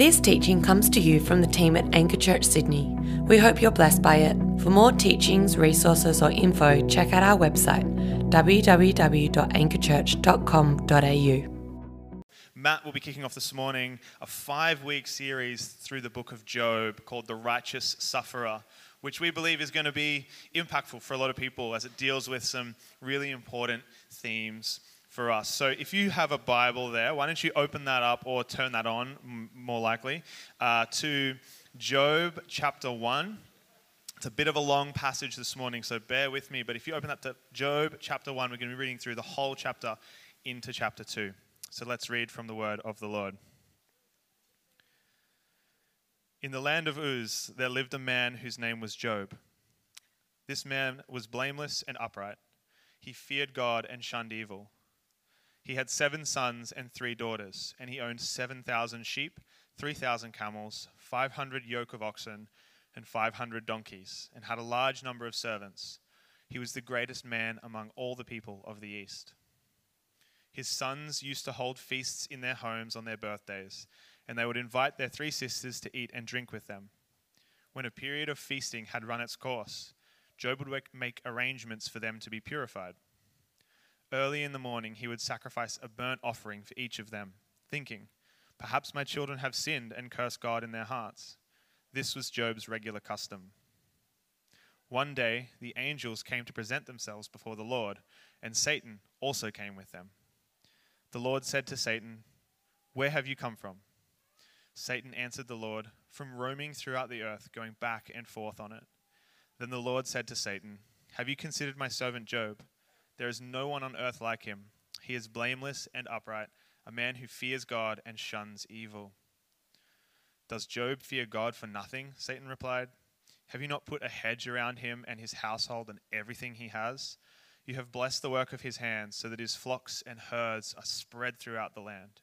This teaching comes to you from the team at Anchor Church Sydney. We hope you're blessed by it. For more teachings, resources, or info, check out our website www.anchorchurch.com.au. Matt will be kicking off this morning a five week series through the book of Job called The Righteous Sufferer, which we believe is going to be impactful for a lot of people as it deals with some really important themes for us. So if you have a Bible there, why don't you open that up or turn that on, m- more likely, uh, to Job chapter 1. It's a bit of a long passage this morning, so bear with me. But if you open up to Job chapter 1, we're going to be reading through the whole chapter into chapter 2. So let's read from the word of the Lord. In the land of Uz, there lived a man whose name was Job. This man was blameless and upright. He feared God and shunned evil. He had seven sons and three daughters, and he owned 7,000 sheep, 3,000 camels, 500 yoke of oxen, and 500 donkeys, and had a large number of servants. He was the greatest man among all the people of the East. His sons used to hold feasts in their homes on their birthdays, and they would invite their three sisters to eat and drink with them. When a period of feasting had run its course, Job would make arrangements for them to be purified. Early in the morning, he would sacrifice a burnt offering for each of them, thinking, Perhaps my children have sinned and cursed God in their hearts. This was Job's regular custom. One day, the angels came to present themselves before the Lord, and Satan also came with them. The Lord said to Satan, Where have you come from? Satan answered the Lord, From roaming throughout the earth, going back and forth on it. Then the Lord said to Satan, Have you considered my servant Job? There is no one on earth like him. He is blameless and upright, a man who fears God and shuns evil. Does Job fear God for nothing? Satan replied. Have you not put a hedge around him and his household and everything he has? You have blessed the work of his hands, so that his flocks and herds are spread throughout the land.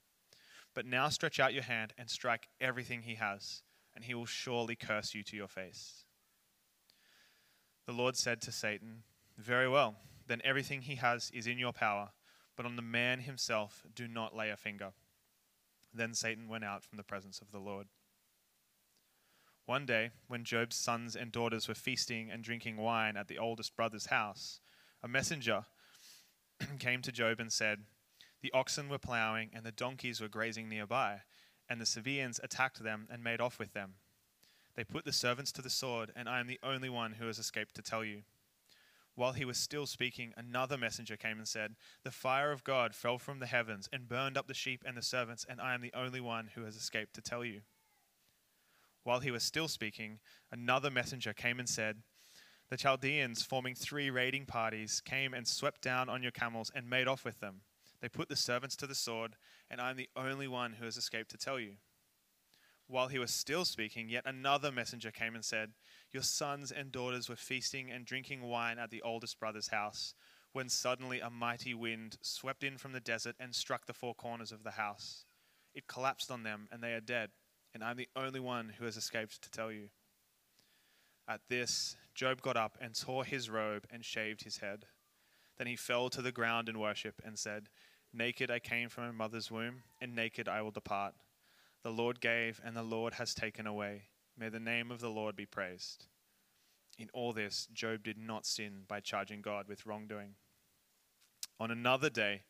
But now stretch out your hand and strike everything he has, and he will surely curse you to your face. The Lord said to Satan, Very well then everything he has is in your power, but on the man himself do not lay a finger. Then Satan went out from the presence of the Lord. One day, when Job's sons and daughters were feasting and drinking wine at the oldest brother's house, a messenger came to Job and said, The oxen were plowing and the donkeys were grazing nearby, and the Sabaeans attacked them and made off with them. They put the servants to the sword, and I am the only one who has escaped to tell you. While he was still speaking, another messenger came and said, The fire of God fell from the heavens and burned up the sheep and the servants, and I am the only one who has escaped to tell you. While he was still speaking, another messenger came and said, The Chaldeans, forming three raiding parties, came and swept down on your camels and made off with them. They put the servants to the sword, and I am the only one who has escaped to tell you. While he was still speaking, yet another messenger came and said, Your sons and daughters were feasting and drinking wine at the oldest brother's house, when suddenly a mighty wind swept in from the desert and struck the four corners of the house. It collapsed on them, and they are dead, and I'm the only one who has escaped to tell you. At this, Job got up and tore his robe and shaved his head. Then he fell to the ground in worship and said, Naked I came from my mother's womb, and naked I will depart. The Lord gave, and the Lord has taken away. May the name of the Lord be praised. In all this, Job did not sin by charging God with wrongdoing. On another day,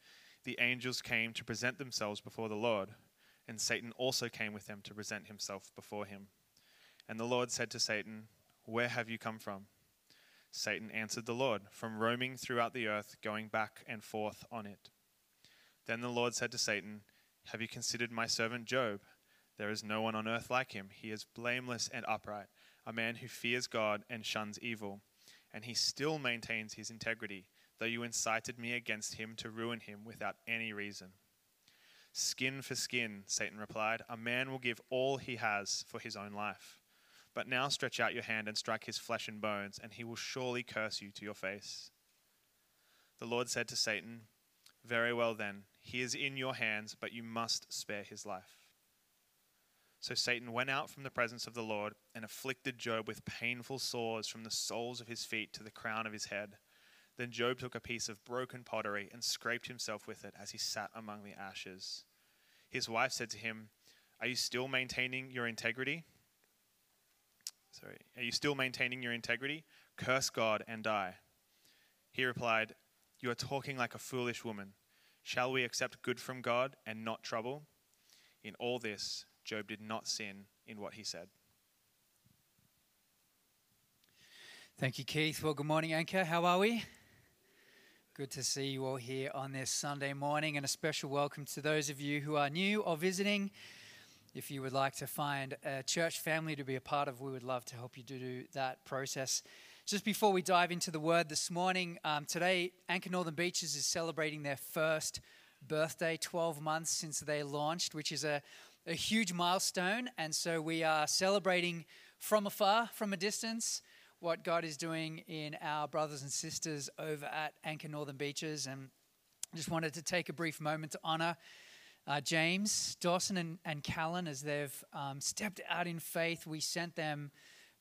the angels came to present themselves before the Lord, and Satan also came with them to present himself before him. And the Lord said to Satan, Where have you come from? Satan answered the Lord, From roaming throughout the earth, going back and forth on it. Then the Lord said to Satan, Have you considered my servant Job? There is no one on earth like him. He is blameless and upright, a man who fears God and shuns evil. And he still maintains his integrity, though you incited me against him to ruin him without any reason. Skin for skin, Satan replied. A man will give all he has for his own life. But now stretch out your hand and strike his flesh and bones, and he will surely curse you to your face. The Lord said to Satan, Very well then, he is in your hands, but you must spare his life. So Satan went out from the presence of the Lord and afflicted Job with painful sores from the soles of his feet to the crown of his head. Then Job took a piece of broken pottery and scraped himself with it as he sat among the ashes. His wife said to him, Are you still maintaining your integrity? Sorry, are you still maintaining your integrity? Curse God and die. He replied, You are talking like a foolish woman. Shall we accept good from God and not trouble? In all this, Job did not sin in what he said. Thank you, Keith. Well, good morning, Anchor. How are we? Good to see you all here on this Sunday morning, and a special welcome to those of you who are new or visiting. If you would like to find a church family to be a part of, we would love to help you do that process. Just before we dive into the word this morning, um, today Anchor Northern Beaches is celebrating their first birthday, 12 months since they launched, which is a, a huge milestone. And so we are celebrating from afar, from a distance what God is doing in our brothers and sisters over at Anchor Northern Beaches. And just wanted to take a brief moment to honor uh, James, Dawson, and, and Callan as they've um, stepped out in faith. We sent them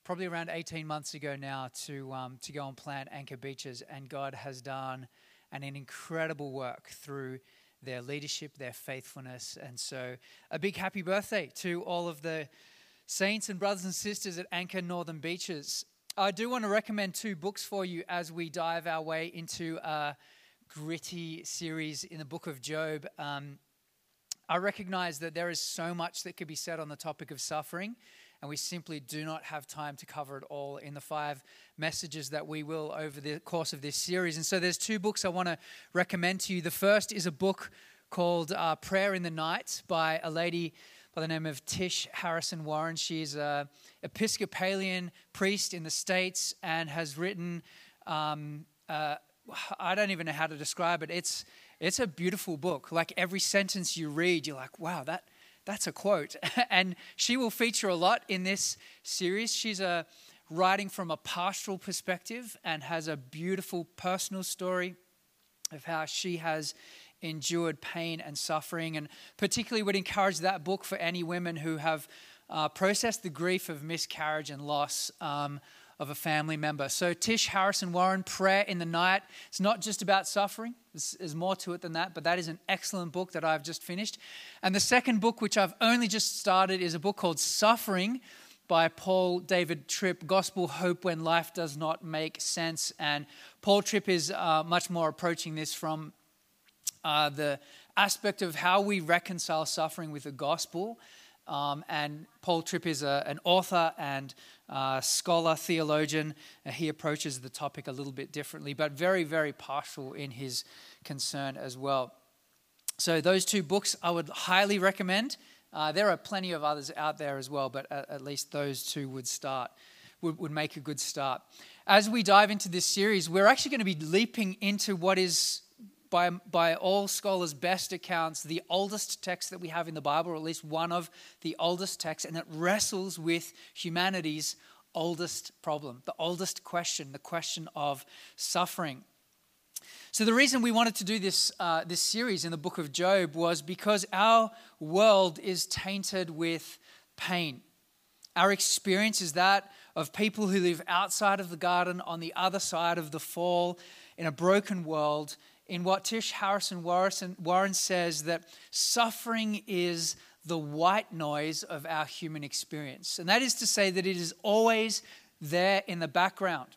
probably around 18 months ago now to, um, to go and plant Anchor Beaches, and God has done an, an incredible work through their leadership, their faithfulness. And so, a big happy birthday to all of the saints and brothers and sisters at Anchor Northern Beaches. I do want to recommend two books for you as we dive our way into a gritty series in the book of Job. Um, I recognize that there is so much that could be said on the topic of suffering, and we simply do not have time to cover it all in the five messages that we will over the course of this series. And so there's two books I want to recommend to you. The first is a book called uh, Prayer in the Night by a lady by the name of Tish Harrison Warren. She's an Episcopalian priest in the States and has written, um, uh, I don't even know how to describe it. It's, it's a beautiful book. Like every sentence you read, you're like, wow, that, that's a quote. and she will feature a lot in this series. She's a writing from a pastoral perspective and has a beautiful personal story of how she has endured pain and suffering, and particularly would encourage that book for any women who have uh, processed the grief of miscarriage and loss um, of a family member. So, Tish Harrison Warren, Prayer in the Night. It's not just about suffering, there's, more to it than that, but that is an excellent book that I've just finished. And the second book, which I've only just started, is a book called Suffering by Paul David Tripp, Gospel Hope When Life Does Not Make Sense. And Paul Tripp is uh, much more approaching this from uh, the aspect of how we reconcile suffering with the gospel. Um, and Paul Tripp is a, an author and uh, scholar, theologian. Uh, he approaches the topic a little bit differently, but very, very partial in his concern as well. So, those two books I would highly recommend. Uh, there are plenty of others out there as well, but at, at least those two would start, would, would make a good start. As we dive into this series, we're actually going to be leaping into what is by, by all scholars' best accounts, the oldest text that we have in the Bible, or at least one of the oldest texts, and it wrestles with humanity's oldest problem, the oldest question, the question of suffering. So, the reason we wanted to do this, uh, this series in the book of Job was because our world is tainted with pain. Our experience is that of people who live outside of the garden, on the other side of the fall, in a broken world, in what Tish Harrison Warren says that suffering is the white noise of our human experience. And that is to say that it is always there in the background.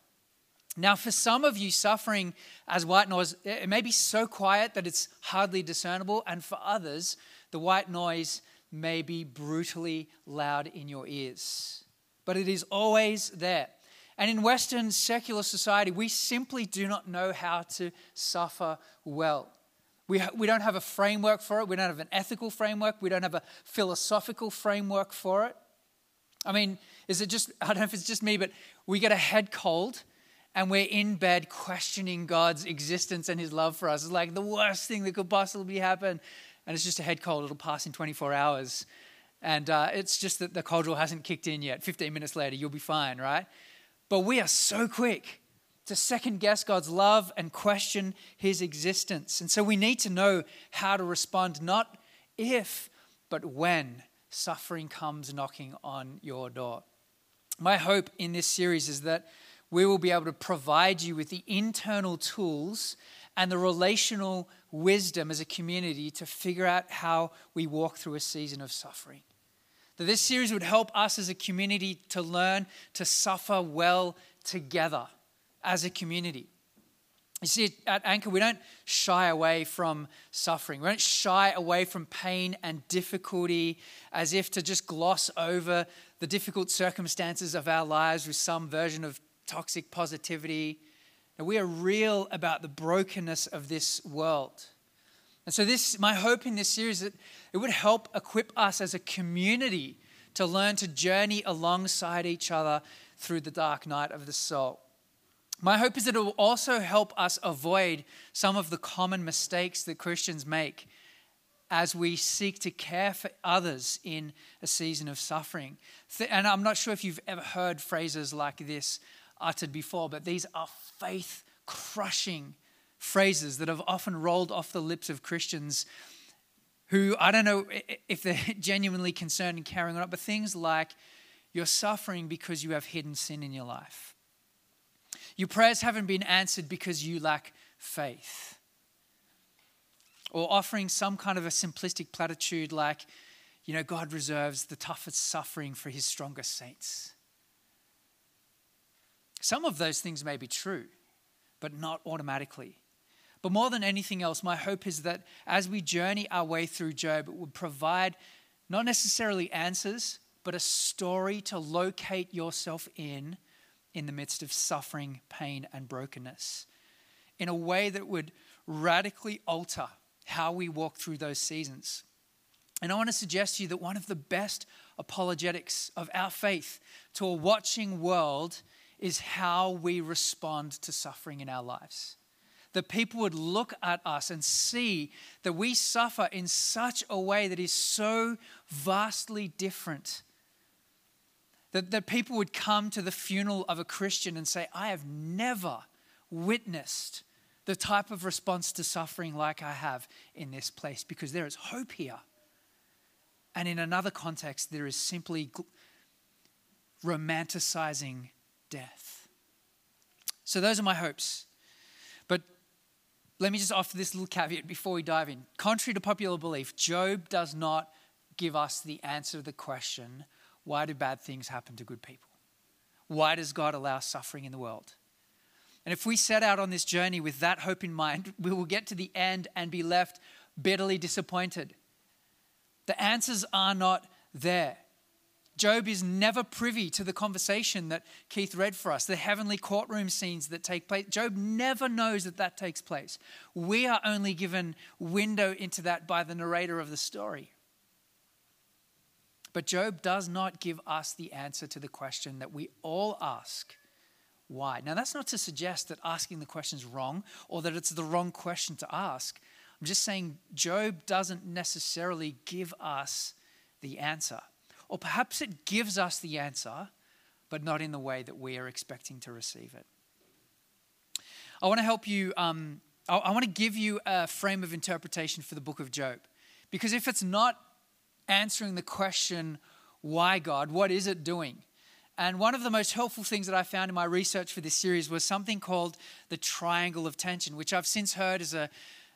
Now, for some of you, suffering as white noise, it may be so quiet that it's hardly discernible. And for others, the white noise may be brutally loud in your ears. But it is always there. And in Western secular society, we simply do not know how to suffer well. We, we don't have a framework for it. We don't have an ethical framework. We don't have a philosophical framework for it. I mean, is it just, I don't know if it's just me, but we get a head cold and we're in bed questioning God's existence and his love for us. It's like the worst thing that could possibly happen. And it's just a head cold. It'll pass in 24 hours. And uh, it's just that the cold hasn't kicked in yet. 15 minutes later, you'll be fine, right? But we are so quick to second guess God's love and question his existence. And so we need to know how to respond, not if, but when suffering comes knocking on your door. My hope in this series is that we will be able to provide you with the internal tools and the relational wisdom as a community to figure out how we walk through a season of suffering. That this series would help us as a community to learn to suffer well together as a community. You see, at Anchor, we don't shy away from suffering. We don't shy away from pain and difficulty as if to just gloss over the difficult circumstances of our lives with some version of toxic positivity. And we are real about the brokenness of this world. And so, this, my hope in this series is that it would help equip us as a community to learn to journey alongside each other through the dark night of the soul. My hope is that it will also help us avoid some of the common mistakes that Christians make as we seek to care for others in a season of suffering. And I'm not sure if you've ever heard phrases like this uttered before, but these are faith crushing phrases that have often rolled off the lips of Christians who I don't know if they're genuinely concerned in carrying on, but things like you're suffering because you have hidden sin in your life. Your prayers haven't been answered because you lack faith. Or offering some kind of a simplistic platitude like, you know, God reserves the toughest suffering for his strongest saints. Some of those things may be true, but not automatically. But more than anything else, my hope is that as we journey our way through Job, it would provide not necessarily answers, but a story to locate yourself in in the midst of suffering, pain, and brokenness in a way that would radically alter how we walk through those seasons. And I want to suggest to you that one of the best apologetics of our faith to a watching world is how we respond to suffering in our lives that people would look at us and see that we suffer in such a way that is so vastly different. That, that people would come to the funeral of a Christian and say, I have never witnessed the type of response to suffering like I have in this place because there is hope here. And in another context, there is simply romanticizing death. So, those are my hopes let me just offer this little caveat before we dive in. Contrary to popular belief, Job does not give us the answer to the question why do bad things happen to good people? Why does God allow suffering in the world? And if we set out on this journey with that hope in mind, we will get to the end and be left bitterly disappointed. The answers are not there. Job is never privy to the conversation that Keith read for us, the heavenly courtroom scenes that take place. Job never knows that that takes place. We are only given window into that by the narrator of the story. But Job does not give us the answer to the question that we all ask why. Now, that's not to suggest that asking the question is wrong or that it's the wrong question to ask. I'm just saying Job doesn't necessarily give us the answer. Or perhaps it gives us the answer, but not in the way that we are expecting to receive it. I want to help you, um, I, I want to give you a frame of interpretation for the book of Job. Because if it's not answering the question, why God, what is it doing? And one of the most helpful things that I found in my research for this series was something called the triangle of tension, which I've since heard is a,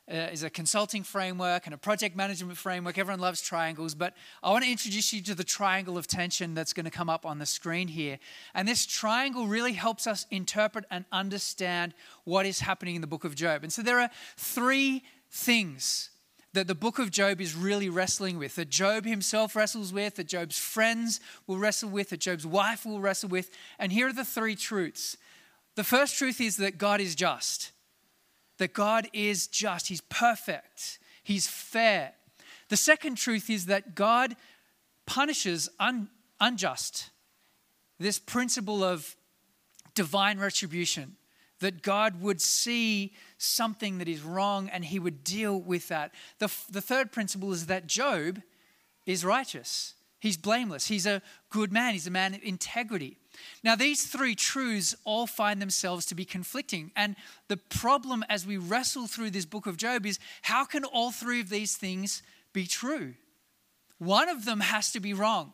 uh, is a consulting framework and a project management framework. Everyone loves triangles, but I want to introduce you to the triangle of tension that's going to come up on the screen here. And this triangle really helps us interpret and understand what is happening in the book of Job. And so there are three things that the book of Job is really wrestling with, that Job himself wrestles with, that Job's friends will wrestle with, that Job's wife will wrestle with. And here are the three truths. The first truth is that God is just that God is just, He's perfect, He's fair. The second truth is that God punishes un, unjust. This principle of divine retribution, that God would see something that is wrong and He would deal with that. The, the third principle is that Job is righteous. He's blameless. He's a good man. He's a man of integrity. Now, these three truths all find themselves to be conflicting. And the problem as we wrestle through this book of Job is how can all three of these things be true? One of them has to be wrong.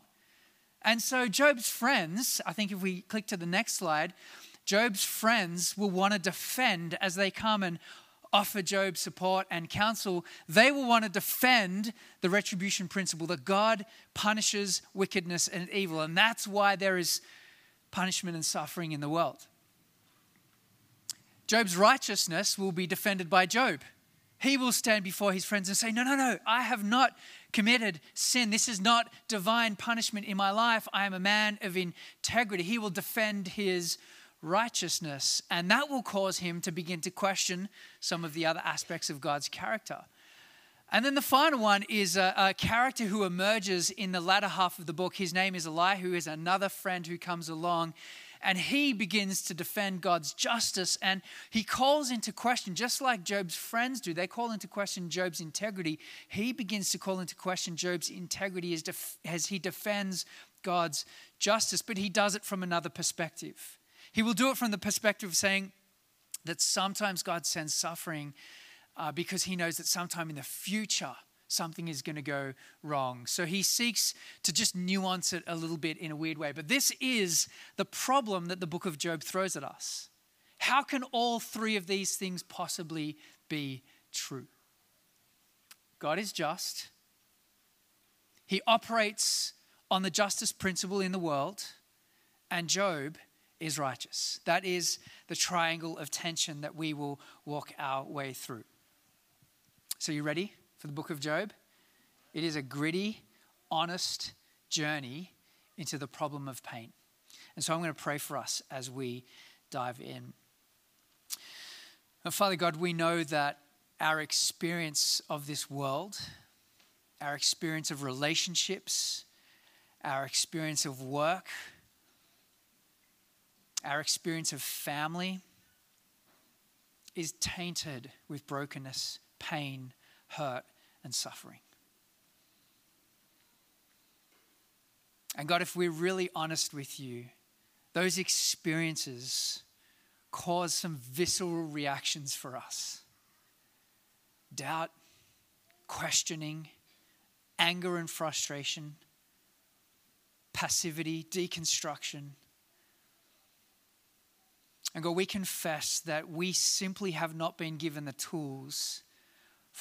And so, Job's friends, I think if we click to the next slide, Job's friends will want to defend as they come and offer Job support and counsel, they will want to defend the retribution principle that God punishes wickedness and evil. And that's why there is punishment and suffering in the world. Job's righteousness will be defended by Job. He will stand before his friends and say, No, no, no, I have not committed sin. This is not divine punishment in my life. I am a man of integrity. He will defend his righteousness, and that will cause him to begin to question some of the other aspects of God's character. And then the final one is a, a, character who emerges in the latter half of the book. His name is Elihu, who is another friend who comes along and he begins to defend God's justice and he calls into question, just like Job's friends do, they call into question Job's integrity. He begins to call into question Job's integrity as, def- as he defends God's justice, but he does it from another perspective. He will do it from the perspective of saying that sometimes God sends suffering uh, because he knows that sometime in the future, something is going to go wrong. So he seeks to just nuance it a little bit in a weird way. But this is the problem that the book of Job throws at us. How can all three of these things possibly be true? God is just, He operates on the justice principle in the world, and Job is righteous. That is the triangle of tension that we will walk our way through. So, you ready for the book of Job? It is a gritty, honest journey into the problem of pain. And so, I'm going to pray for us as we dive in. Father God, we know that our experience of this world, our experience of relationships, our experience of work, our experience of family is tainted with brokenness, pain, hurt, and suffering. And God, if we're really honest with you, those experiences cause some visceral reactions for us doubt, questioning, anger and frustration, passivity, deconstruction. And God, we confess that we simply have not been given the tools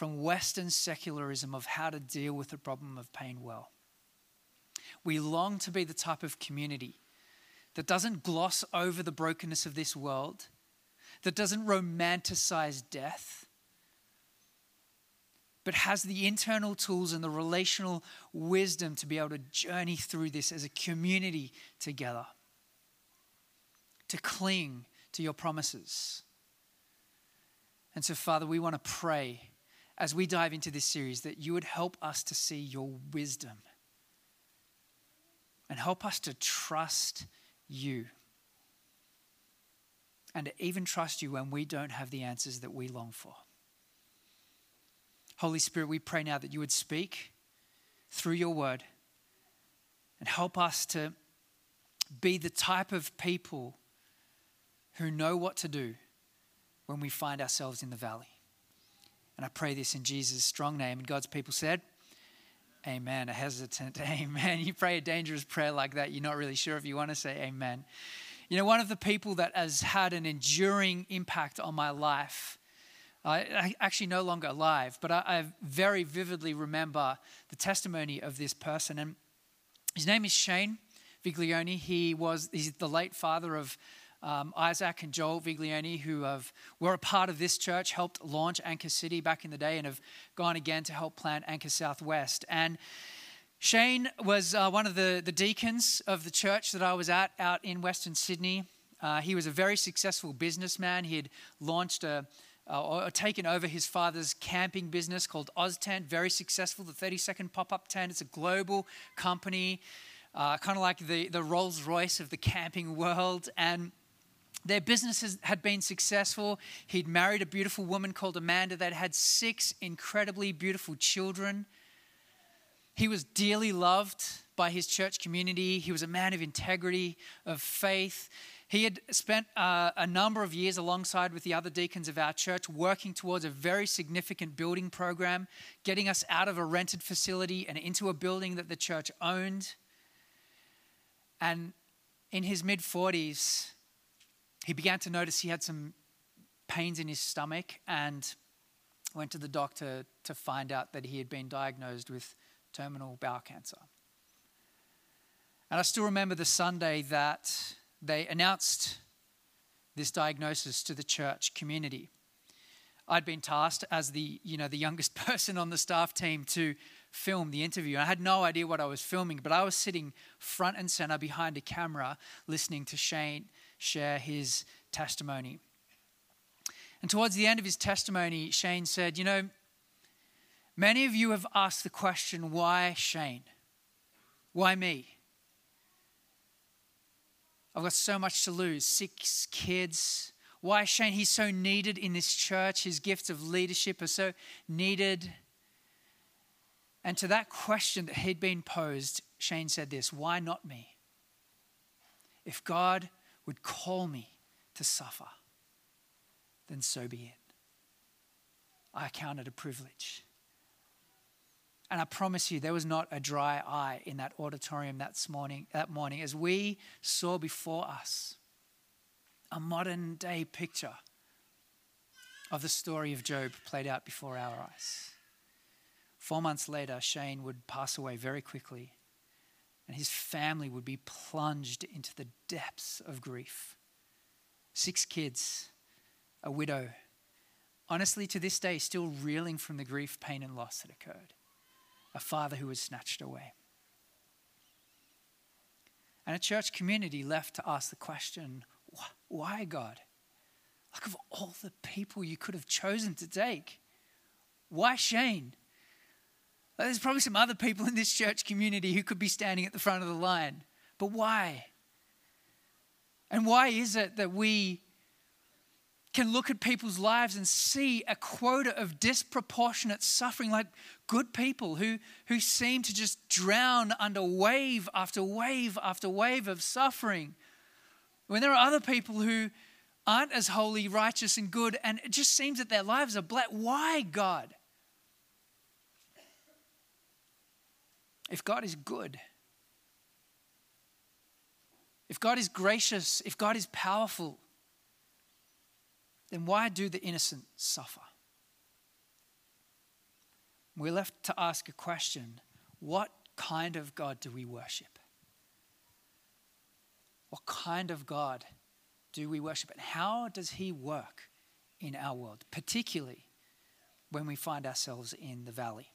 from Western secularism of how to deal with the problem of pain well. We long to be the type of community that doesn't gloss over the brokenness of this world, that doesn't romanticize death, but has the internal tools and the relational wisdom to be able to journey through this as a community together, to cling to your promises. And so, Father, we want to pray as we dive into this series that you would help us to see your wisdom and help us to trust you. And to even trust you when we don't have the answers that we long for. Holy Spirit, we pray now that you would speak through your word and help us to be the type of people who know what to do when we find ourselves in the valley. And I pray this in Jesus' strong name. And God's people said, Amen. A hesitant amen. You pray a dangerous prayer like that, you're not really sure if you want to say amen. You know, one of the people that has had an enduring impact on my life, uh, actually no longer alive, but I, I very vividly remember the testimony of this person. And his name is Shane Viglione. He was he's the late father of um, Isaac and Joel Viglione, who have, were a part of this church, helped launch Anchor City back in the day and have gone again to help plant Anchor Southwest. And Shane was uh, one of the, the deacons of the church that I was at out in Western Sydney. Uh, he was a very successful businessman. He had launched a, uh, or taken over his father's camping business called OzTent, very successful, the 30 second pop up tent. It's a global company, uh, kind of like the, the Rolls Royce of the camping world. And their business had been successful. He'd married a beautiful woman called Amanda that had six incredibly beautiful children. He was dearly loved by his church community. He was a man of integrity, of faith. He had spent uh, a number of years alongside with the other deacons of our church working towards a very significant building program, getting us out of a rented facility and into a building that the church owned. And in his mid 40s, he began to notice he had some pains in his stomach and went to the doctor to find out that he had been diagnosed with terminal bowel cancer. And I still remember the Sunday that they announced this diagnosis to the church community. I'd been tasked as the, you know, the youngest person on the staff team to film the interview. I had no idea what I was filming, but I was sitting front and center behind a camera listening to Shane share his testimony. And towards the end of his testimony, Shane said, You know, many of you have asked the question, why Shane? Why me? I've got so much to lose six kids. Why Shane? He's so needed in this church. His gifts of leadership are so needed. And to that question that he'd been posed, Shane said this Why not me? If God would call me to suffer, then so be it. I count it a privilege. And I promise you, there was not a dry eye in that auditorium that morning, that morning as we saw before us a modern day picture of the story of Job played out before our eyes. Four months later, Shane would pass away very quickly, and his family would be plunged into the depths of grief. Six kids, a widow, honestly, to this day, still reeling from the grief, pain, and loss that occurred. A father who was snatched away. And a church community left to ask the question why, God? Like, of all the people you could have chosen to take, why Shane? There's probably some other people in this church community who could be standing at the front of the line. But why? And why is it that we can look at people's lives and see a quota of disproportionate suffering, like good people who, who seem to just drown under wave after wave after wave of suffering? When there are other people who aren't as holy, righteous, and good, and it just seems that their lives are black. Why, God? If God is good, if God is gracious, if God is powerful, then why do the innocent suffer? We're left to ask a question what kind of God do we worship? What kind of God do we worship? And how does He work in our world, particularly when we find ourselves in the valley?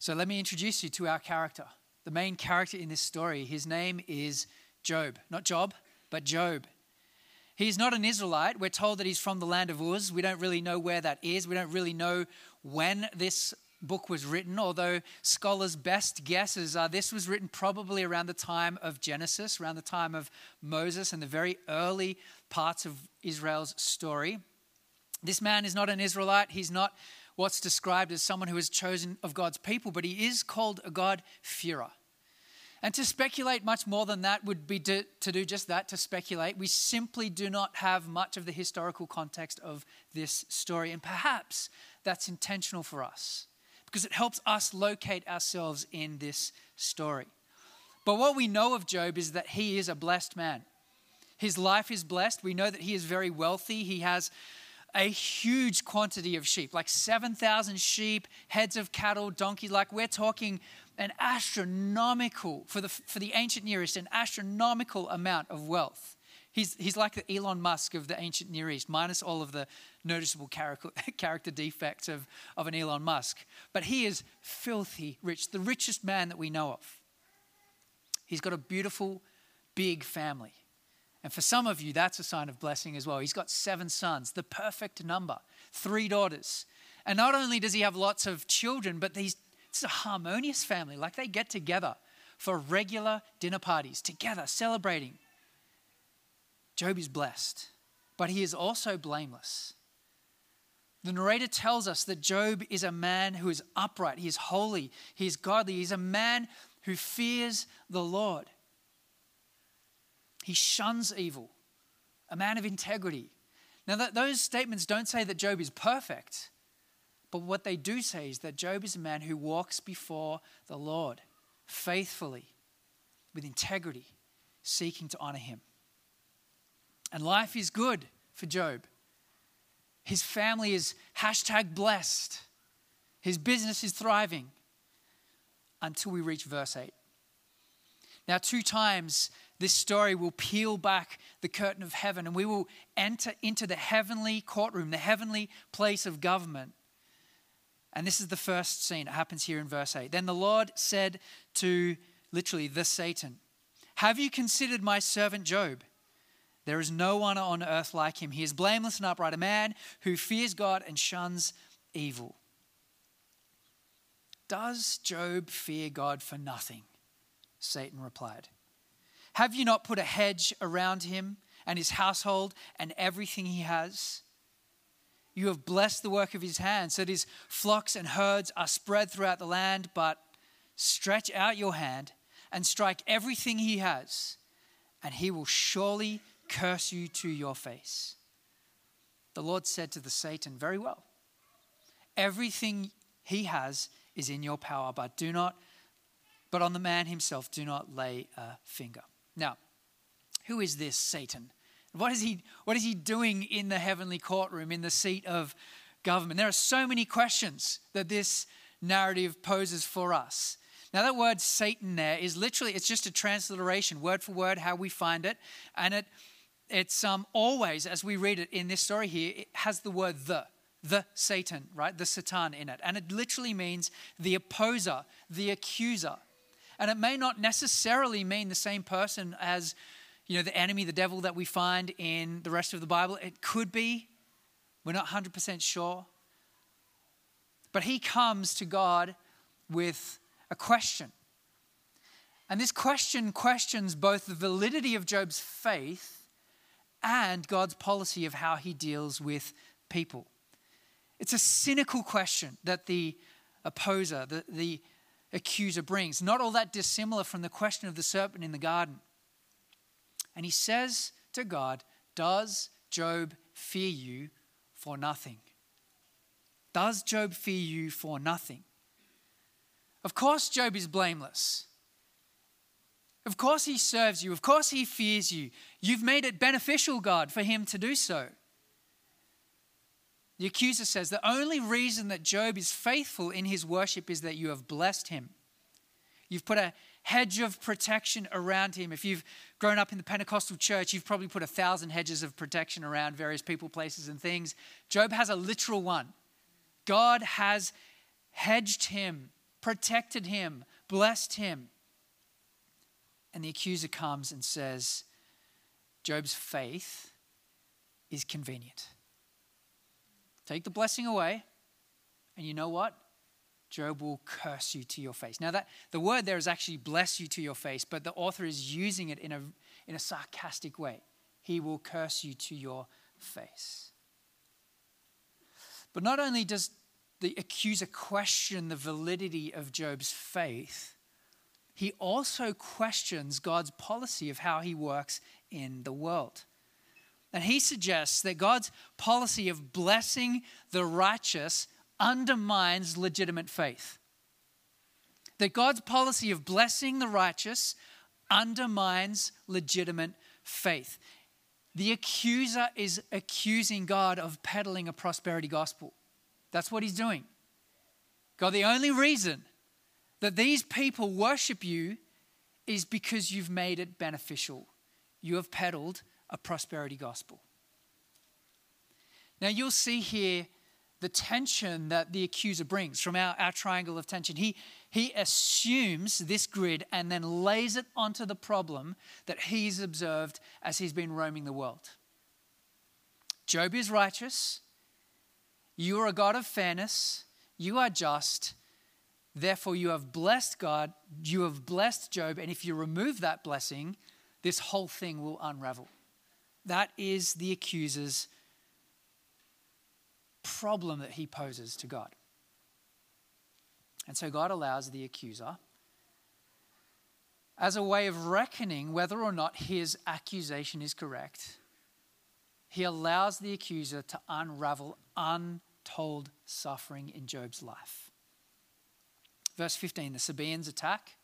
So let me introduce you to our character. The main character in this story, his name is Job. Not Job, but Job. He's not an Israelite. We're told that he's from the land of Uz. We don't really know where that is. We don't really know when this book was written, although scholars' best guesses are this was written probably around the time of Genesis, around the time of Moses, and the very early parts of Israel's story. This man is not an Israelite. He's not what's described as someone who is chosen of God's people, but he is called a God-fearer. And to speculate much more than that would be to, to, do just that, to speculate. We simply do not have much of the historical context of this story. And perhaps that's intentional for us because it helps us locate ourselves in this story. But what we know of Job is that he is a blessed man. His life is blessed. We know that he is very wealthy. He has a huge quantity of sheep, like 7,000 sheep, heads of cattle, donkeys. Like we're talking an astronomical, for the, for the ancient Near East, an astronomical amount of wealth. He's, he's like the Elon Musk of the ancient Near East, minus all of the noticeable character, character defects of, of an Elon Musk. But he is filthy rich, the richest man that we know of. He's got a beautiful, big family. And for some of you, that's a sign of blessing as well. He's got seven sons, the perfect number, three daughters. And not only does he have lots of children, but these, it's a harmonious family. Like they get together for regular dinner parties, together, celebrating. Job is blessed, but he is also blameless. The narrator tells us that Job is a man who is upright, he is holy, he is godly, he's a man who fears the Lord. He shuns evil, a man of integrity. Now, that, those statements don't say that Job is perfect, but what they do say is that Job is a man who walks before the Lord faithfully, with integrity, seeking to honor him. And life is good for Job. His family is hashtag blessed. His business is thriving until we reach verse 8. Now, two times this story will peel back the curtain of heaven and we will enter into the heavenly courtroom, the heavenly place of government. And this is the first scene. It happens here in verse 8. Then the Lord said to literally the Satan, Have you considered my servant Job? There is no one on earth like him. He is blameless and upright, a man who fears God and shuns evil. Does Job fear God for nothing? Satan replied. Have you not put a hedge around him and his household and everything he has? You have blessed the work of his hands, so that his flocks and herds are spread throughout the land. But stretch out your hand and strike everything he has, and he will surely curse you to your face. The Lord said to the Satan, Very well. Everything he has is in your power, but do not, but on the man himself, do not lay a finger. Now, who is this Satan? What is he, what is he doing in the heavenly courtroom, in the seat of government? There are so many questions that this narrative poses for us. Now, that word Satan there is literally, it's just a transliteration, word for word, how we find it. And it, it's um, always, as we read it in this story here, it has the word the, the Satan, right? The Satan in it. And it literally means the opposer, the accuser. And it may not necessarily mean the same person as, you know, the enemy, the devil that we find in the rest of the Bible. It could be. We're not 100% sure. But he comes to God with a question. And this question questions both the validity of Job's faith and God's policy of how he deals with people. It's a cynical question that the opposer, the, the accuser brings. Not all that dissimilar from the question of the serpent in the garden. And he says to God, Does Job fear you for nothing? Does Job fear you for nothing? Of course, Job is blameless. Of course, he serves you. Of course, he fears you. You've made it beneficial, God, for him to do so. The accuser says the only reason that Job is faithful in his worship is that you have blessed him. You've put a hedge of protection around him. If you've grown up in the Pentecostal church, you've probably put a thousand hedges of protection around various people, places, and things. Job has a literal one. God has hedged him, protected him, blessed him. And the accuser comes and says, Job's faith is convenient. Take the blessing away, and you know what? Job will curse you to your face. Now that the word there is actually bless you to your face, but the author is using it in a in a sarcastic way. He will curse you to your face. But not only does the accuser question the validity of Job's faith, he also questions God's policy of how he works in the world. And he suggests that God's policy of blessing the righteous undermines legitimate faith. That God's policy of blessing the righteous undermines legitimate faith. The accuser is accusing God of peddling a prosperity gospel. That's what he's doing. God, the only reason that these people worship you is because you've made it beneficial. You have peddled a prosperity gospel. Now, you'll see here the tension that the accuser brings from our, our triangle of tension. He, he assumes this grid and then lays it onto the problem that he's observed as he's been roaming the world. Job is righteous. You are a God of fairness. You are just. Therefore, you have blessed God. You have blessed Job. And if you remove that blessing, this whole thing will unravel. That is the accuser's problem that he poses to God. And so God allows the accuser, as a way of reckoning whether or not his accusation is correct, he allows the accuser to unravel untold suffering in Job's life. Verse 15 the Sabaeans attack.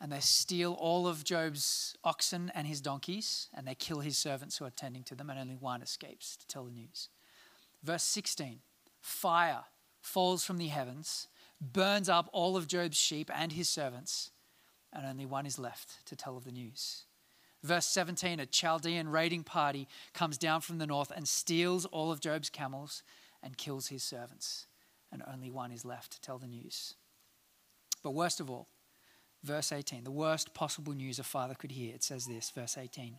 And they steal all of Job's oxen and his donkeys, and they kill his servants who are tending to them, and only one escapes to tell the news. Verse 16 Fire falls from the heavens, burns up all of Job's sheep and his servants, and only one is left to tell of the news. Verse 17 A Chaldean raiding party comes down from the north and steals all of Job's camels and kills his servants, and only one is left to tell the news. But worst of all, verse 18, the worst possible news a father could hear. It says this, verse 18.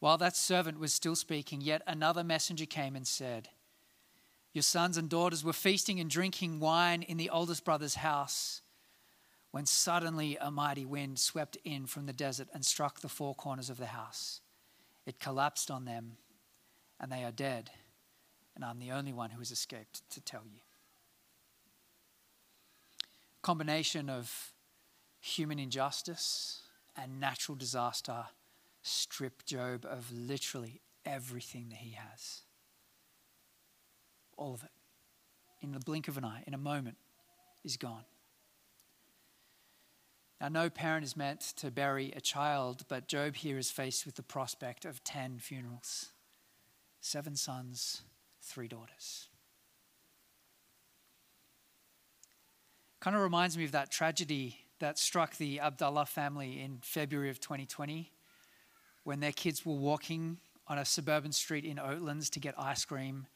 While that servant was still speaking, yet another messenger came and said, Your sons and daughters were feasting and drinking wine in the oldest brother's house when suddenly a mighty wind swept in from the desert and struck the four corners of the house. It collapsed on them, and they are dead, and I'm the only one who has escaped to tell you. Combination of human injustice and natural disaster strip Job of literally everything that he has. All of it. In the blink of an eye, in a moment, is gone. Now, no parent is meant to bury a child, but Job here is faced with the prospect of 10 funerals seven sons, three daughters. Kind of reminds me of that tragedy that struck the Abdullah family in February of 2020 when their kids were walking on a suburban street in Oatlands to get ice cream,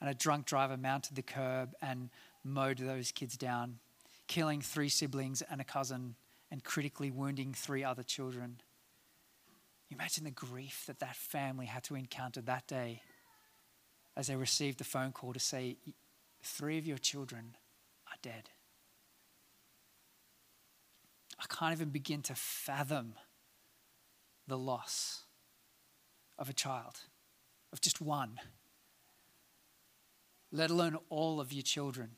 and a drunk driver mounted the curb and mowed those kids down, killing three siblings and a cousin and critically wounding three other children. Imagine the grief that that family had to encounter that day as they received the phone call to say, Three of your children are dead. I can't even begin to fathom the loss of a child, of just one, let alone all of your children.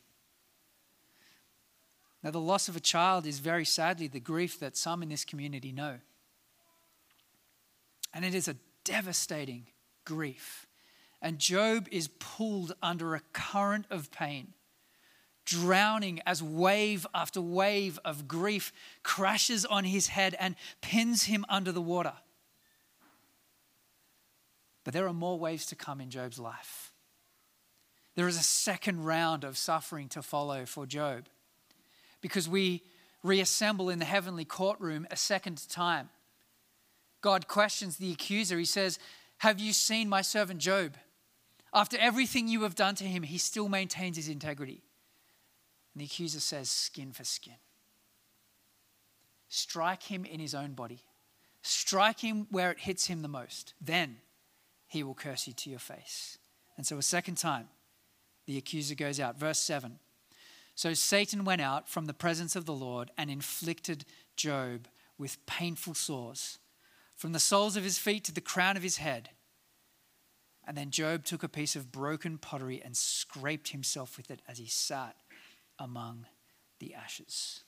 Now, the loss of a child is very sadly the grief that some in this community know. And it is a devastating grief. And Job is pulled under a current of pain drowning as wave after wave of grief crashes on his head and pins him under the water. But there are more waves to come in Job's life. There is a second round of suffering to follow for Job because we reassemble in the heavenly courtroom a second time. God questions the accuser. He says, Have you seen my servant Job? After everything you have done to him, he still maintains his integrity. And the accuser says, skin for skin. Strike him in his own body. Strike him where it hits him the most. Then he will curse you to your face. And so, a second time, the accuser goes out. Verse 7. So Satan went out from the presence of the Lord and inflicted Job with painful sores, from the soles of his feet to the crown of his head. And then Job took a piece of broken pottery and scraped himself with it as he sat among the ashes.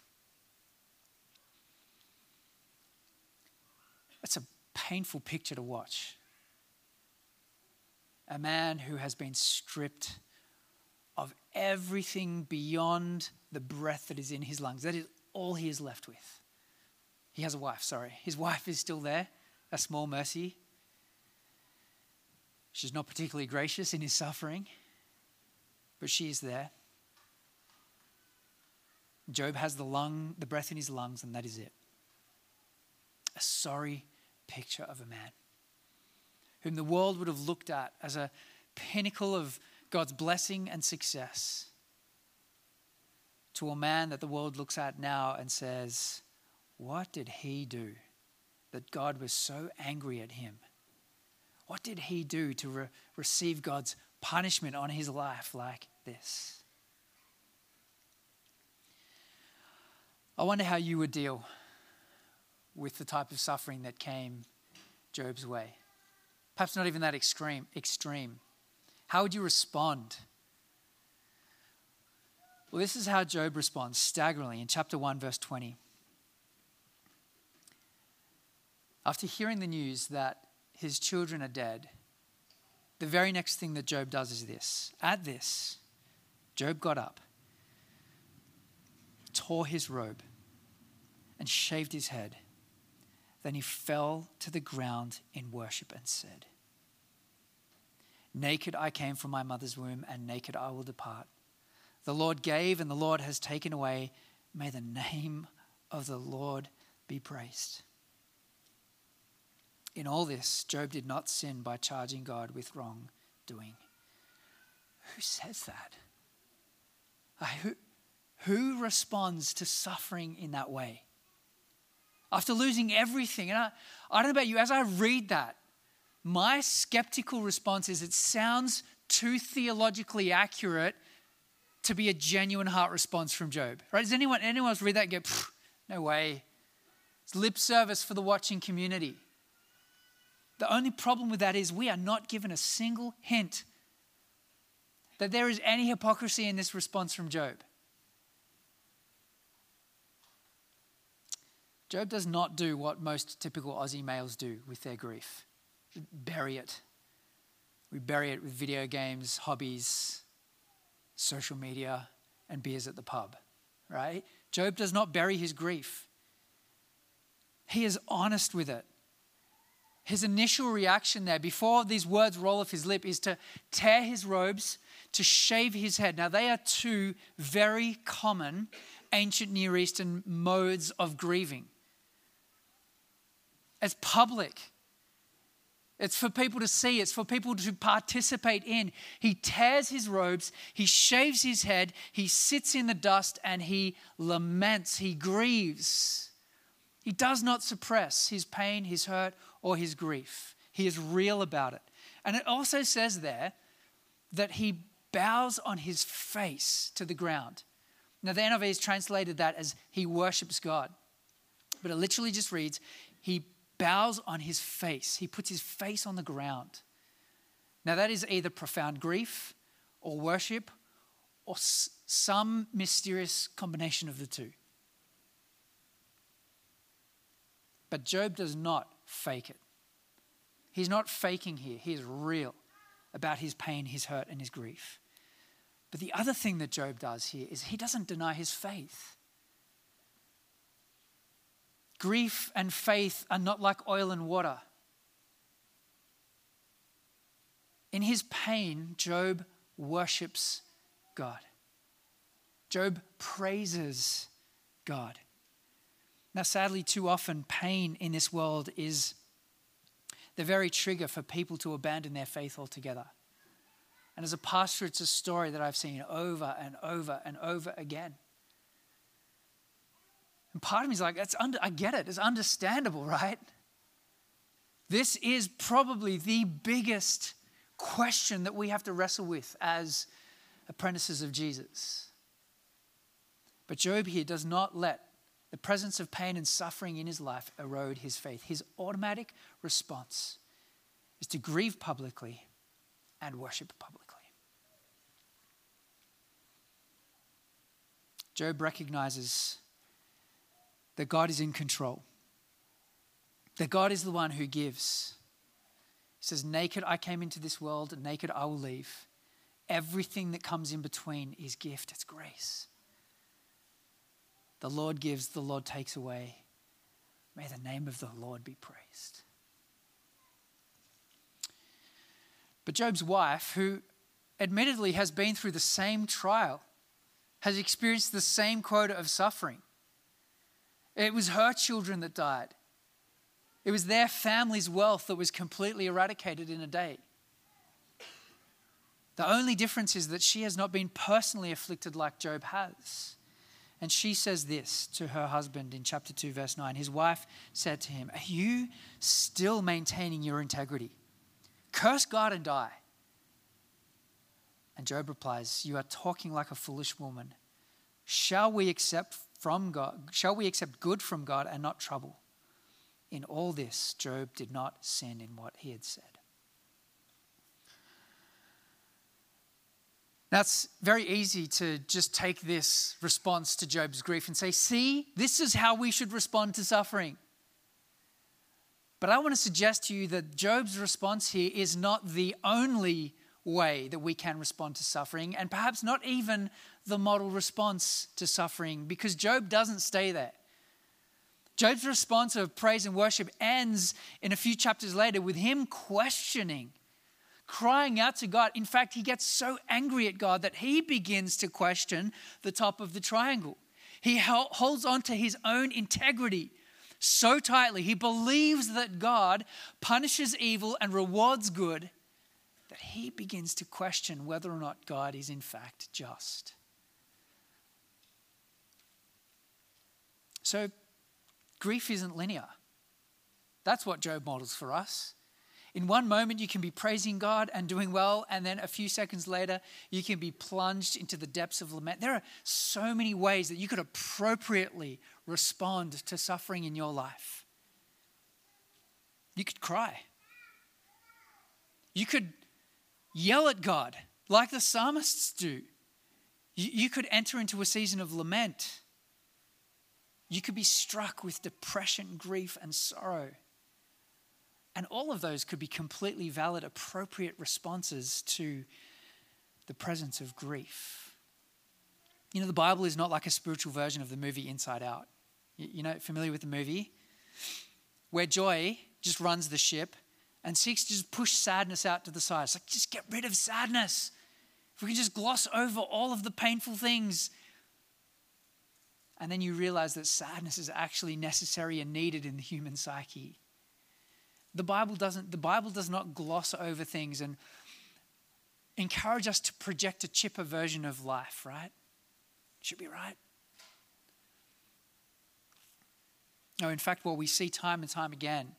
That's a painful picture to watch. A man who has been stripped of everything beyond the breath that is in his lungs. That is all he is left with. He has a wife, sorry. His wife is still there, a small mercy. She's not particularly gracious in his suffering, but she is there. Job has the lung, the breath in his lungs, and that is it. A sorry picture of a man whom the world would have looked at as a pinnacle of God's blessing and success to a man that the world looks at now and says, What did he do that God was so angry at him? What did he do to re- receive God's punishment on his life like this? I wonder how you would deal with the type of suffering that came Job's way. Perhaps not even that extreme. extreme. How would you respond? Well, this is how Job responds staggeringly in chapter 1, verse 20. After hearing the news that his children are dead, the very next thing that Job does is this. At this, Job got up tore his robe, and shaved his head. Then he fell to the ground in worship and said, Naked I came from my mother's womb, and naked I will depart. The Lord gave, and the Lord has taken away. May the name of the Lord be praised. In all this, Job did not sin by charging God with wrongdoing. Who says that? I, who, who responds to suffering in that way? After losing everything, and I, I don't know about you, as I read that, my skeptical response is it sounds too theologically accurate to be a genuine heart response from Job. Right? Does anyone anyone else read that go, no way? It's lip service for the watching community. The only problem with that is we are not given a single hint that there is any hypocrisy in this response from Job. Job does not do what most typical Aussie males do with their grief bury it. We bury it with video games, hobbies, social media, and beers at the pub, right? Job does not bury his grief. He is honest with it. His initial reaction there, before these words roll off his lip, is to tear his robes, to shave his head. Now, they are two very common ancient Near Eastern modes of grieving. It's public. It's for people to see, it's for people to participate in. He tears his robes, he shaves his head, he sits in the dust, and he laments, he grieves. He does not suppress his pain, his hurt, or his grief. He is real about it. And it also says there that he bows on his face to the ground. Now, the NIV has translated that as he worships God. But it literally just reads, he bows on his face. He puts his face on the ground. Now, that is either profound grief or worship or s- some mysterious combination of the two. But Job does not fake it. He's not faking here, he is real about his pain, his hurt, and his grief. But the other thing that Job does here is he doesn't deny his faith. Grief and faith are not like oil and water. In his pain, Job worships God. Job praises God. Now, sadly, too often, pain in this world is the very trigger for people to abandon their faith altogether. And as a pastor, it's a story that I've seen over and over and over again. And part of me is like, that's under, I get it. It's understandable, right? This is probably the biggest question that we have to wrestle with as apprentices of Jesus. But Job here does not let the presence of pain and suffering in his life erode his faith. His automatic response is to grieve publicly and worship publicly. Job recognizes that God is in control, that God is the one who gives. He says, Naked I came into this world, naked I will leave. Everything that comes in between is gift, it's grace. The Lord gives, the Lord takes away. May the name of the Lord be praised. But Job's wife, who admittedly has been through the same trial, has experienced the same quota of suffering, it was her children that died. It was their family's wealth that was completely eradicated in a day. The only difference is that she has not been personally afflicted like Job has. And she says this to her husband in chapter 2, verse 9. His wife said to him, Are you still maintaining your integrity? Curse God and die. And Job replies, You are talking like a foolish woman. Shall we accept from God, shall we accept good from God and not trouble? In all this, Job did not sin in what he had said. Now, it's very easy to just take this response to Job's grief and say, see, this is how we should respond to suffering. But I want to suggest to you that Job's response here is not the only way that we can respond to suffering, and perhaps not even the model response to suffering, because Job doesn't stay there. Job's response of praise and worship ends in a few chapters later with him questioning, crying out to God. In fact, he gets so angry at God that he begins to question the top of the triangle. He holds on to his own integrity so tightly. He believes that God punishes evil and rewards good that he begins to question whether or not God is in fact just. So, grief isn't linear. That's what Job models for us. In one moment, you can be praising God and doing well, and then a few seconds later, you can be plunged into the depths of lament. There are so many ways that you could appropriately respond to suffering in your life. You could cry. You could yell at God like the psalmists do. You, you could enter into a season of lament. You could be struck with depression, grief, and sorrow. And all of those could be completely valid, appropriate responses to the presence of grief. You know, the Bible is not like a spiritual version of the movie Inside Out. You know, familiar with the movie? Where joy just runs the ship and seeks to just push sadness out to the side. It's like, just get rid of sadness. If we can just gloss over all of the painful things and then you realize that sadness is actually necessary and needed in the human psyche. The Bible doesn't the Bible does not gloss over things and encourage us to project a chipper version of life, right? Should be right. No, in fact, what we see time and time again,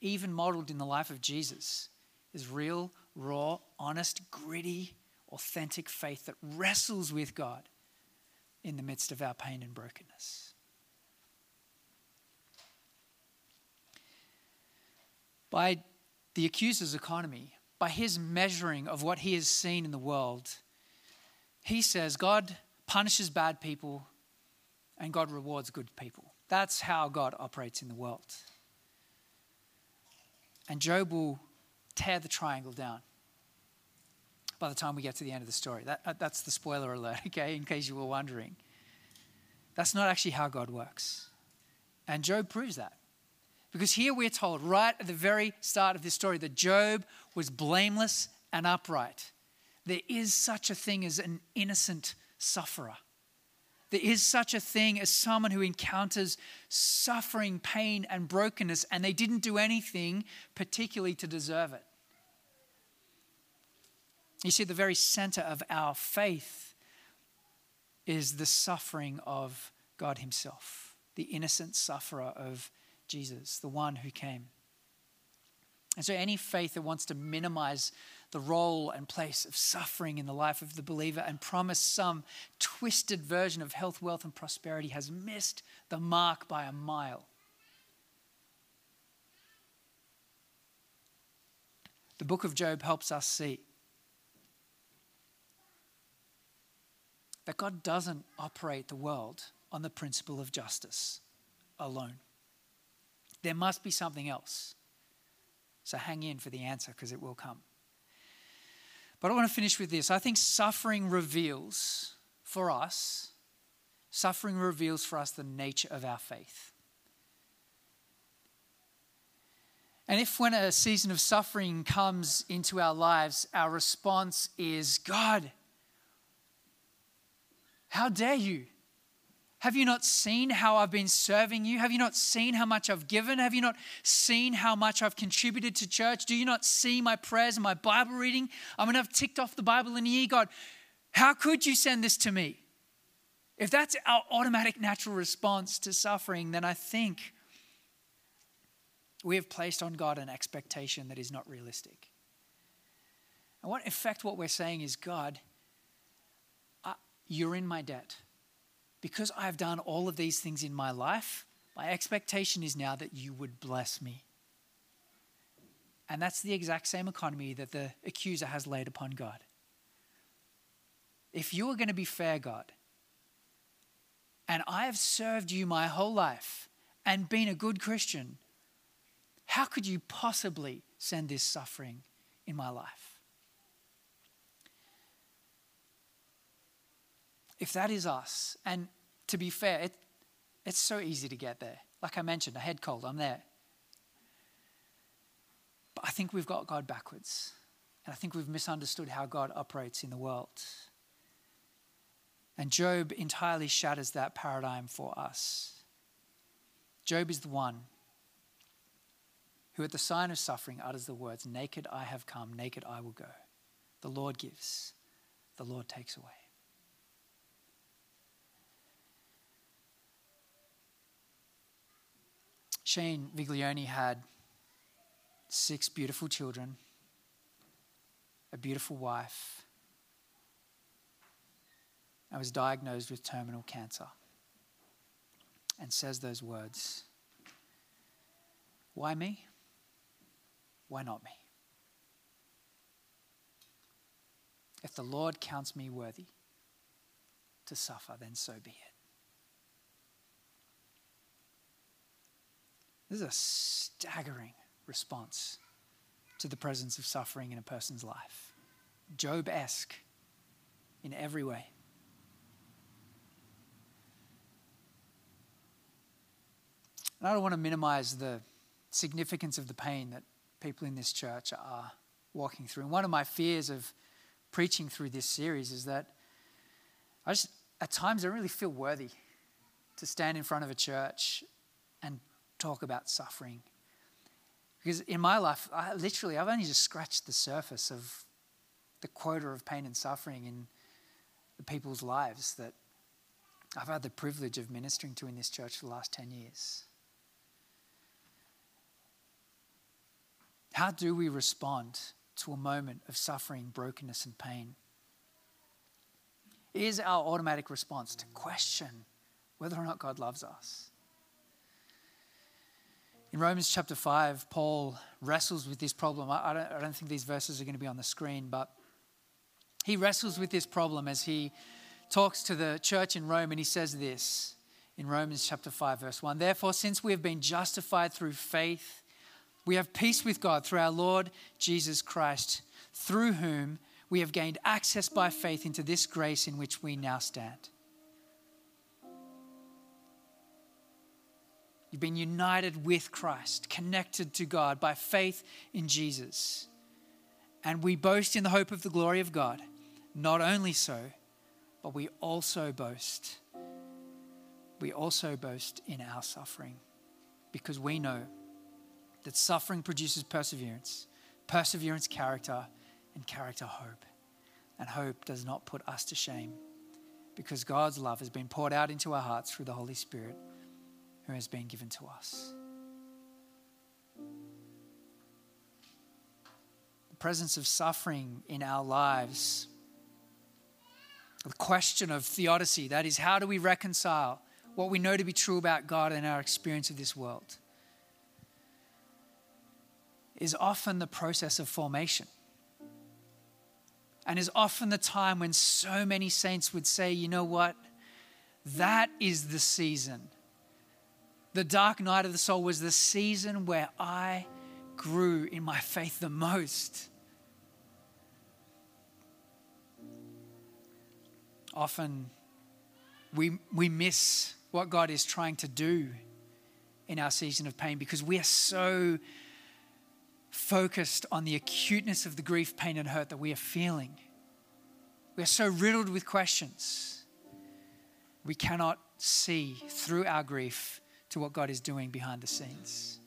even modeled in the life of Jesus, is real, raw, honest, gritty, authentic faith that wrestles with God in the midst of our pain and brokenness. By the accuser's economy, by his measuring of what he has seen in the world, he says God punishes bad people and God rewards good people. That's how God operates in the world. And Job will tear the triangle down by the time we get to the end of the story. That, uh, that's the spoiler alert, okay, in case you were wondering. That's not actually how God works. And Job proves that. Because here we're told, right at the very start of this story, that Job was blameless and upright. There is such a thing as an innocent sufferer. There is such a thing as someone who encounters suffering, pain, and brokenness, and they didn't do anything particularly to deserve it. You see, the very center of our faith is the suffering of God Himself, the innocent sufferer of Jesus, the one who came. And so, any faith that wants to minimize the role and place of suffering in the life of the believer and promise some twisted version of health, wealth, and prosperity has missed the mark by a mile. The book of Job helps us see that God doesn't operate the world on the principle of justice alone. There must be something else. So hang in for the answer because it will come. But I want to finish with this. I think suffering reveals for us, suffering reveals for us the nature of our faith. And if when a season of suffering comes into our lives, our response is, God, how dare you? Have you not seen how I've been serving you? Have you not seen how much I've given? Have you not seen how much I've contributed to church? Do you not see my prayers and my Bible reading? I mean, I've ticked off the Bible in a year. God, how could you send this to me? If that's our automatic natural response to suffering, then I think we have placed on God an expectation that is not realistic. And what, in fact, what we're saying is, God, you're in my debt. Because I have done all of these things in my life, my expectation is now that you would bless me. And that's the exact same economy that the accuser has laid upon God. If you are going to be fair, God, and I have served you my whole life and been a good Christian, how could you possibly send this suffering in my life? If that is us, and to be fair, it, it's so easy to get there. Like I mentioned, a head cold, I'm there. But I think we've got God backwards. And I think we've misunderstood how God operates in the world. And Job entirely shatters that paradigm for us. Job is the one who, at the sign of suffering, utters the words, Naked I have come, naked I will go. The Lord gives, the Lord takes away. Shane Viglione had six beautiful children, a beautiful wife, and was diagnosed with terminal cancer. And says those words Why me? Why not me? If the Lord counts me worthy to suffer, then so be it. This is a staggering response to the presence of suffering in a person's life. Job esque in every way. And I don't want to minimize the significance of the pain that people in this church are walking through. And one of my fears of preaching through this series is that I just, at times, I really feel worthy to stand in front of a church and talk about suffering. Because in my life, I, literally, I've only just scratched the surface of the quota of pain and suffering in the people's lives that I've had the privilege of ministering to in this church for the last 10 years. How do we respond to a moment of suffering, brokenness, and pain? Is our automatic response to question whether or not God loves us? In Romans chapter 5, Paul wrestles with this problem. I don't, I don't think these verses are going to be on the screen, but he wrestles with this problem as he talks to the church in Rome and he says this in Romans chapter 5, verse 1 Therefore, since we have been justified through faith, we have peace with God through our Lord Jesus Christ, through whom we have gained access by faith into this grace in which we now stand. You've been united with Christ, connected to God by faith in Jesus. And we boast in the hope of the glory of God. Not only so, but we also boast. We also boast in our suffering because we know that suffering produces perseverance, perseverance, character, and character, hope. And hope does not put us to shame because God's love has been poured out into our hearts through the Holy Spirit who has been given to us. The presence of suffering in our lives, the question of theodicy that is, how do we reconcile what we know to be true about God and our experience of this world? is often the process of formation. And is often the time when so many saints would say, you know what? That is the season the dark night of the soul was the season where I grew in my faith the most. Often we, we miss what God is trying to do in our season of pain because we are so focused on the acuteness of the grief, pain, and hurt that we are feeling. We are so riddled with questions. We cannot see through our grief to what God is doing behind the scenes.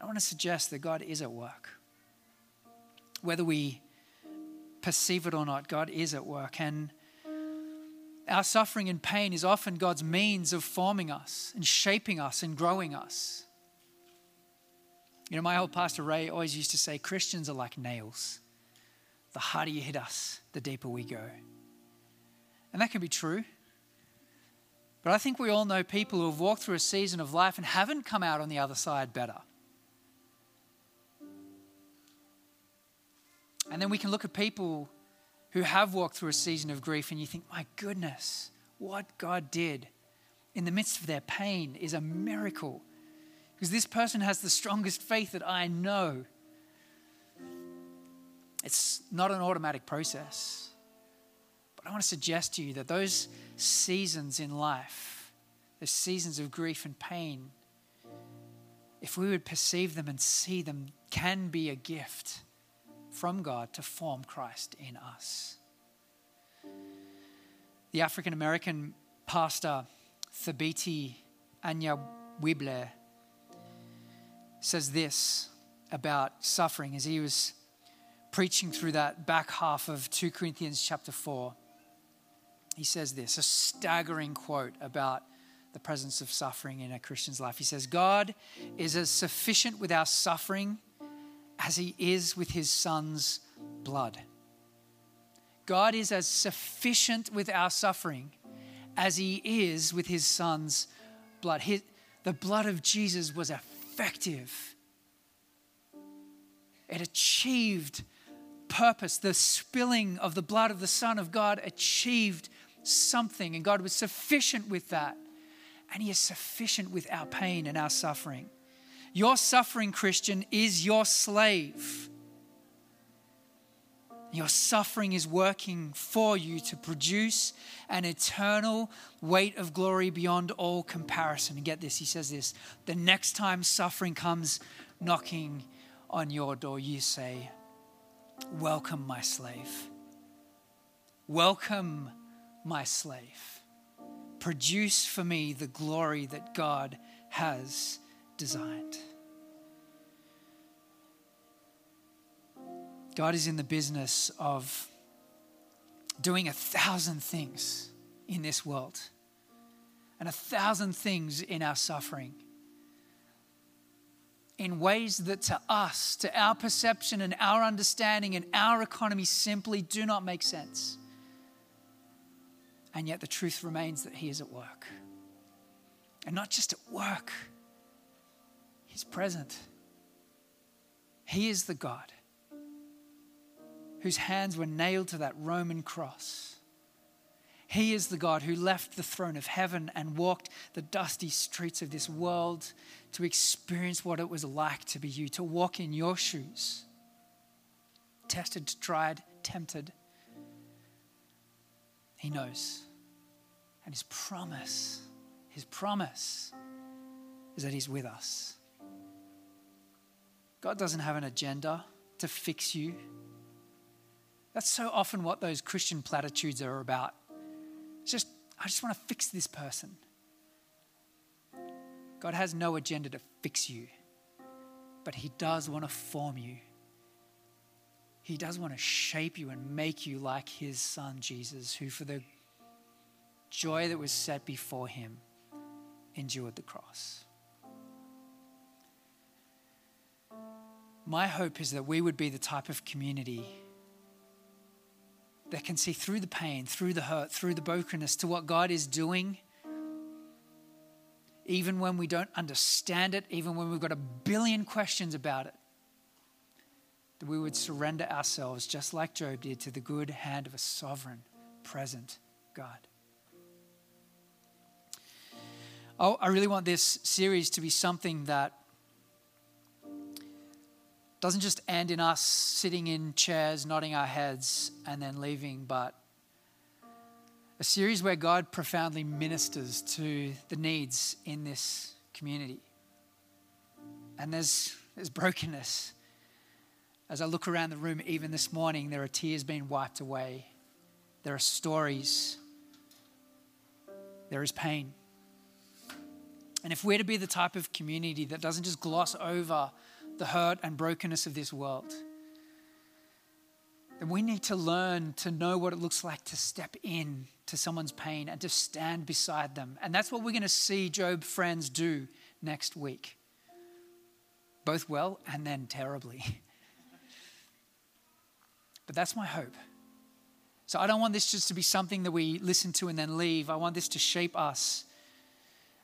I want to suggest that God is at work. Whether we perceive it or not, God is at work. And our suffering and pain is often God's means of forming us and shaping us and growing us. You know, my old pastor Ray always used to say Christians are like nails. The harder you hit us, the deeper we go. And that can be true. But I think we all know people who have walked through a season of life and haven't come out on the other side better. And then we can look at people who have walked through a season of grief and you think, my goodness, what God did in the midst of their pain is a miracle. Because this person has the strongest faith that I know. It's not an automatic process. But I want to suggest to you that those seasons in life, the seasons of grief and pain, if we would perceive them and see them, can be a gift from God to form Christ in us. The African American pastor Thabiti Anyabwile says this about suffering as he was preaching through that back half of 2 Corinthians chapter 4. He says this, a staggering quote about the presence of suffering in a Christian's life. He says, God is as sufficient with our suffering as he is with his son's blood. God is as sufficient with our suffering as he is with his son's blood. His, the blood of Jesus was effective, it achieved purpose. The spilling of the blood of the Son of God achieved something, and God was sufficient with that. And He is sufficient with our pain and our suffering. Your suffering, Christian, is your slave. Your suffering is working for you to produce an eternal weight of glory beyond all comparison. And get this, he says this the next time suffering comes knocking on your door, you say, Welcome, my slave. Welcome, my slave. Produce for me the glory that God has designed. God is in the business of doing a thousand things in this world and a thousand things in our suffering in ways that to us, to our perception and our understanding and our economy simply do not make sense. And yet the truth remains that He is at work. And not just at work, He's present. He is the God whose hands were nailed to that Roman cross. He is the God who left the throne of heaven and walked the dusty streets of this world to experience what it was like to be you, to walk in your shoes. Tested, tried, tempted. He knows. And his promise, his promise is that he's with us. God doesn't have an agenda to fix you. That's so often what those Christian platitudes are about. It's just, I just want to fix this person. God has no agenda to fix you, but He does want to form you. He does want to shape you and make you like His Son Jesus, who, for the joy that was set before Him, endured the cross. My hope is that we would be the type of community that can see through the pain, through the hurt, through the brokenness to what God is doing, even when we don't understand it, even when we've got a billion questions about it, that we would surrender ourselves, just like Job did, to the good hand of a sovereign, present God. Oh, I really want this series to be something that doesn't just end in us sitting in chairs, nodding our heads, and then leaving, but a series where God profoundly ministers to the needs in this community. And there's, there's brokenness. As I look around the room, even this morning, there are tears being wiped away. There are stories. There is pain. And if we're to be the type of community that doesn't just gloss over the hurt and brokenness of this world. Then we need to learn to know what it looks like to step in to someone's pain and to stand beside them. And that's what we're going to see Job friends do next week. Both well and then terribly. but that's my hope. So I don't want this just to be something that we listen to and then leave. I want this to shape us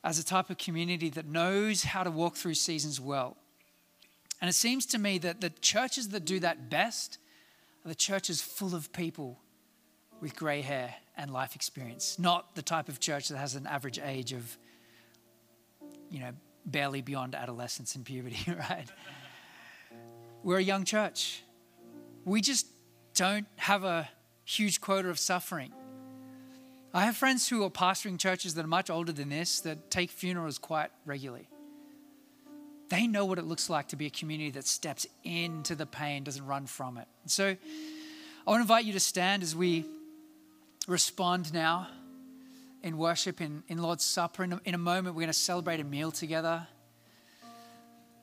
as a type of community that knows how to walk through seasons well and it seems to me that the churches that do that best are the churches full of people with grey hair and life experience, not the type of church that has an average age of, you know, barely beyond adolescence and puberty, right? We're a young church. We just don't have a huge quota of suffering. I have friends who are pastoring churches that are much older than this that take funerals quite regularly. They know what it looks like to be a community that steps into the pain, doesn't run from it. So I want to invite you to stand as we respond now in worship, in, in Lord's Supper. In a, in a moment, we're going to celebrate a meal together.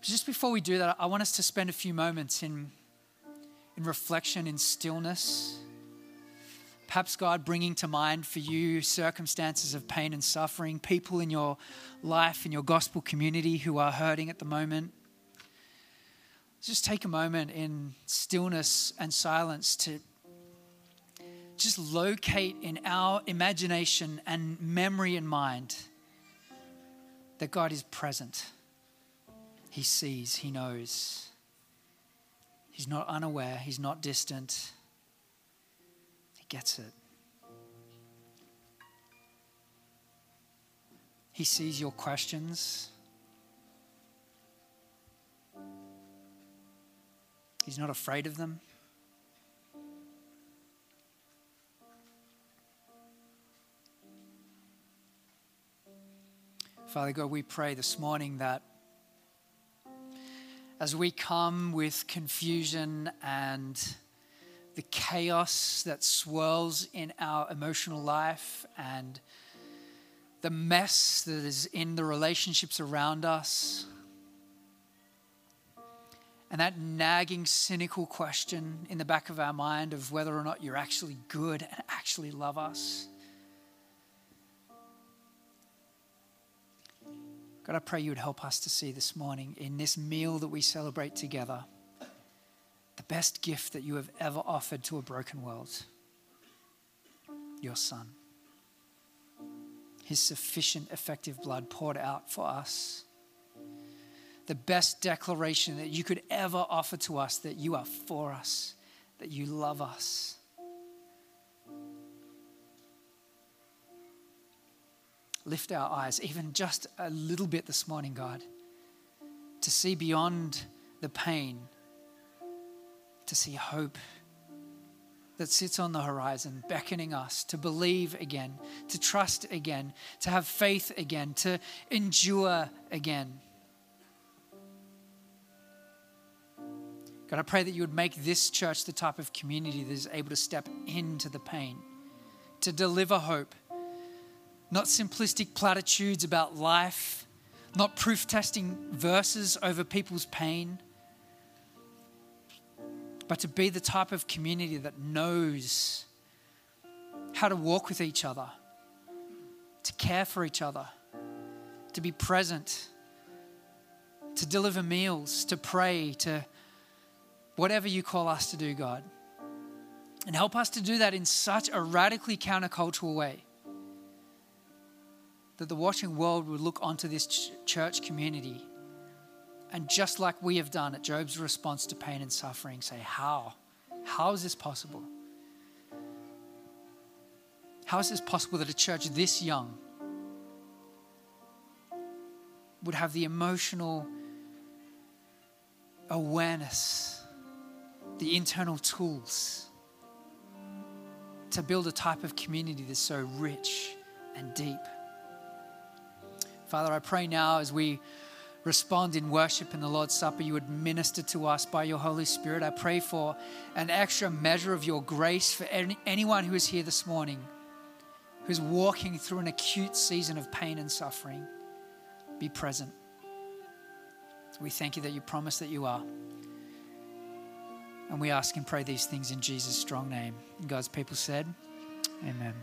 Just before we do that, I want us to spend a few moments in, in reflection, in stillness. Perhaps God bringing to mind for you circumstances of pain and suffering, people in your life, in your gospel community who are hurting at the moment. Just take a moment in stillness and silence to just locate in our imagination and memory and mind that God is present. He sees, He knows. He's not unaware, He's not distant. He gets it. He sees your questions. He's not afraid of them. Father God, we pray this morning that as we come with confusion and the chaos that swirls in our emotional life and the mess that is in the relationships around us, and that nagging, cynical question in the back of our mind of whether or not you're actually good and actually love us. God, I pray you would help us to see this morning in this meal that we celebrate together the best gift that you have ever offered to a broken world your Son. His sufficient, effective blood poured out for us. The best declaration that you could ever offer to us that you are for us, that you love us. Lift our eyes even just a little bit this morning, God, to see beyond the pain, to see hope that sits on the horizon, beckoning us to believe again, to trust again, to have faith again, to endure again. God, I pray that you would make this church the type of community that is able to step into the pain, to deliver hope, not simplistic platitudes about life, not proof testing verses over people's pain, but to be the type of community that knows how to walk with each other, to care for each other, to be present, to deliver meals, to pray, to whatever you call us to do, God. And help us to do that in such a radically countercultural way that the watching world would look onto this ch- church community and just like we have done at Job's response to pain and suffering, say, How? How is this possible? How is this possible that a church this young would have the emotional awareness, the internal tools to build a type of community that's so rich and deep? Father, I pray now as we respond in worship in the Lord's Supper, you would minister to us by your Holy Spirit. I pray for an extra measure of your grace for any, anyone who is here this morning who's walking through an acute season of pain and suffering. Be present. We thank you that you promise that you are. And we ask and pray these things in Jesus' strong name. And God's people said, Amen.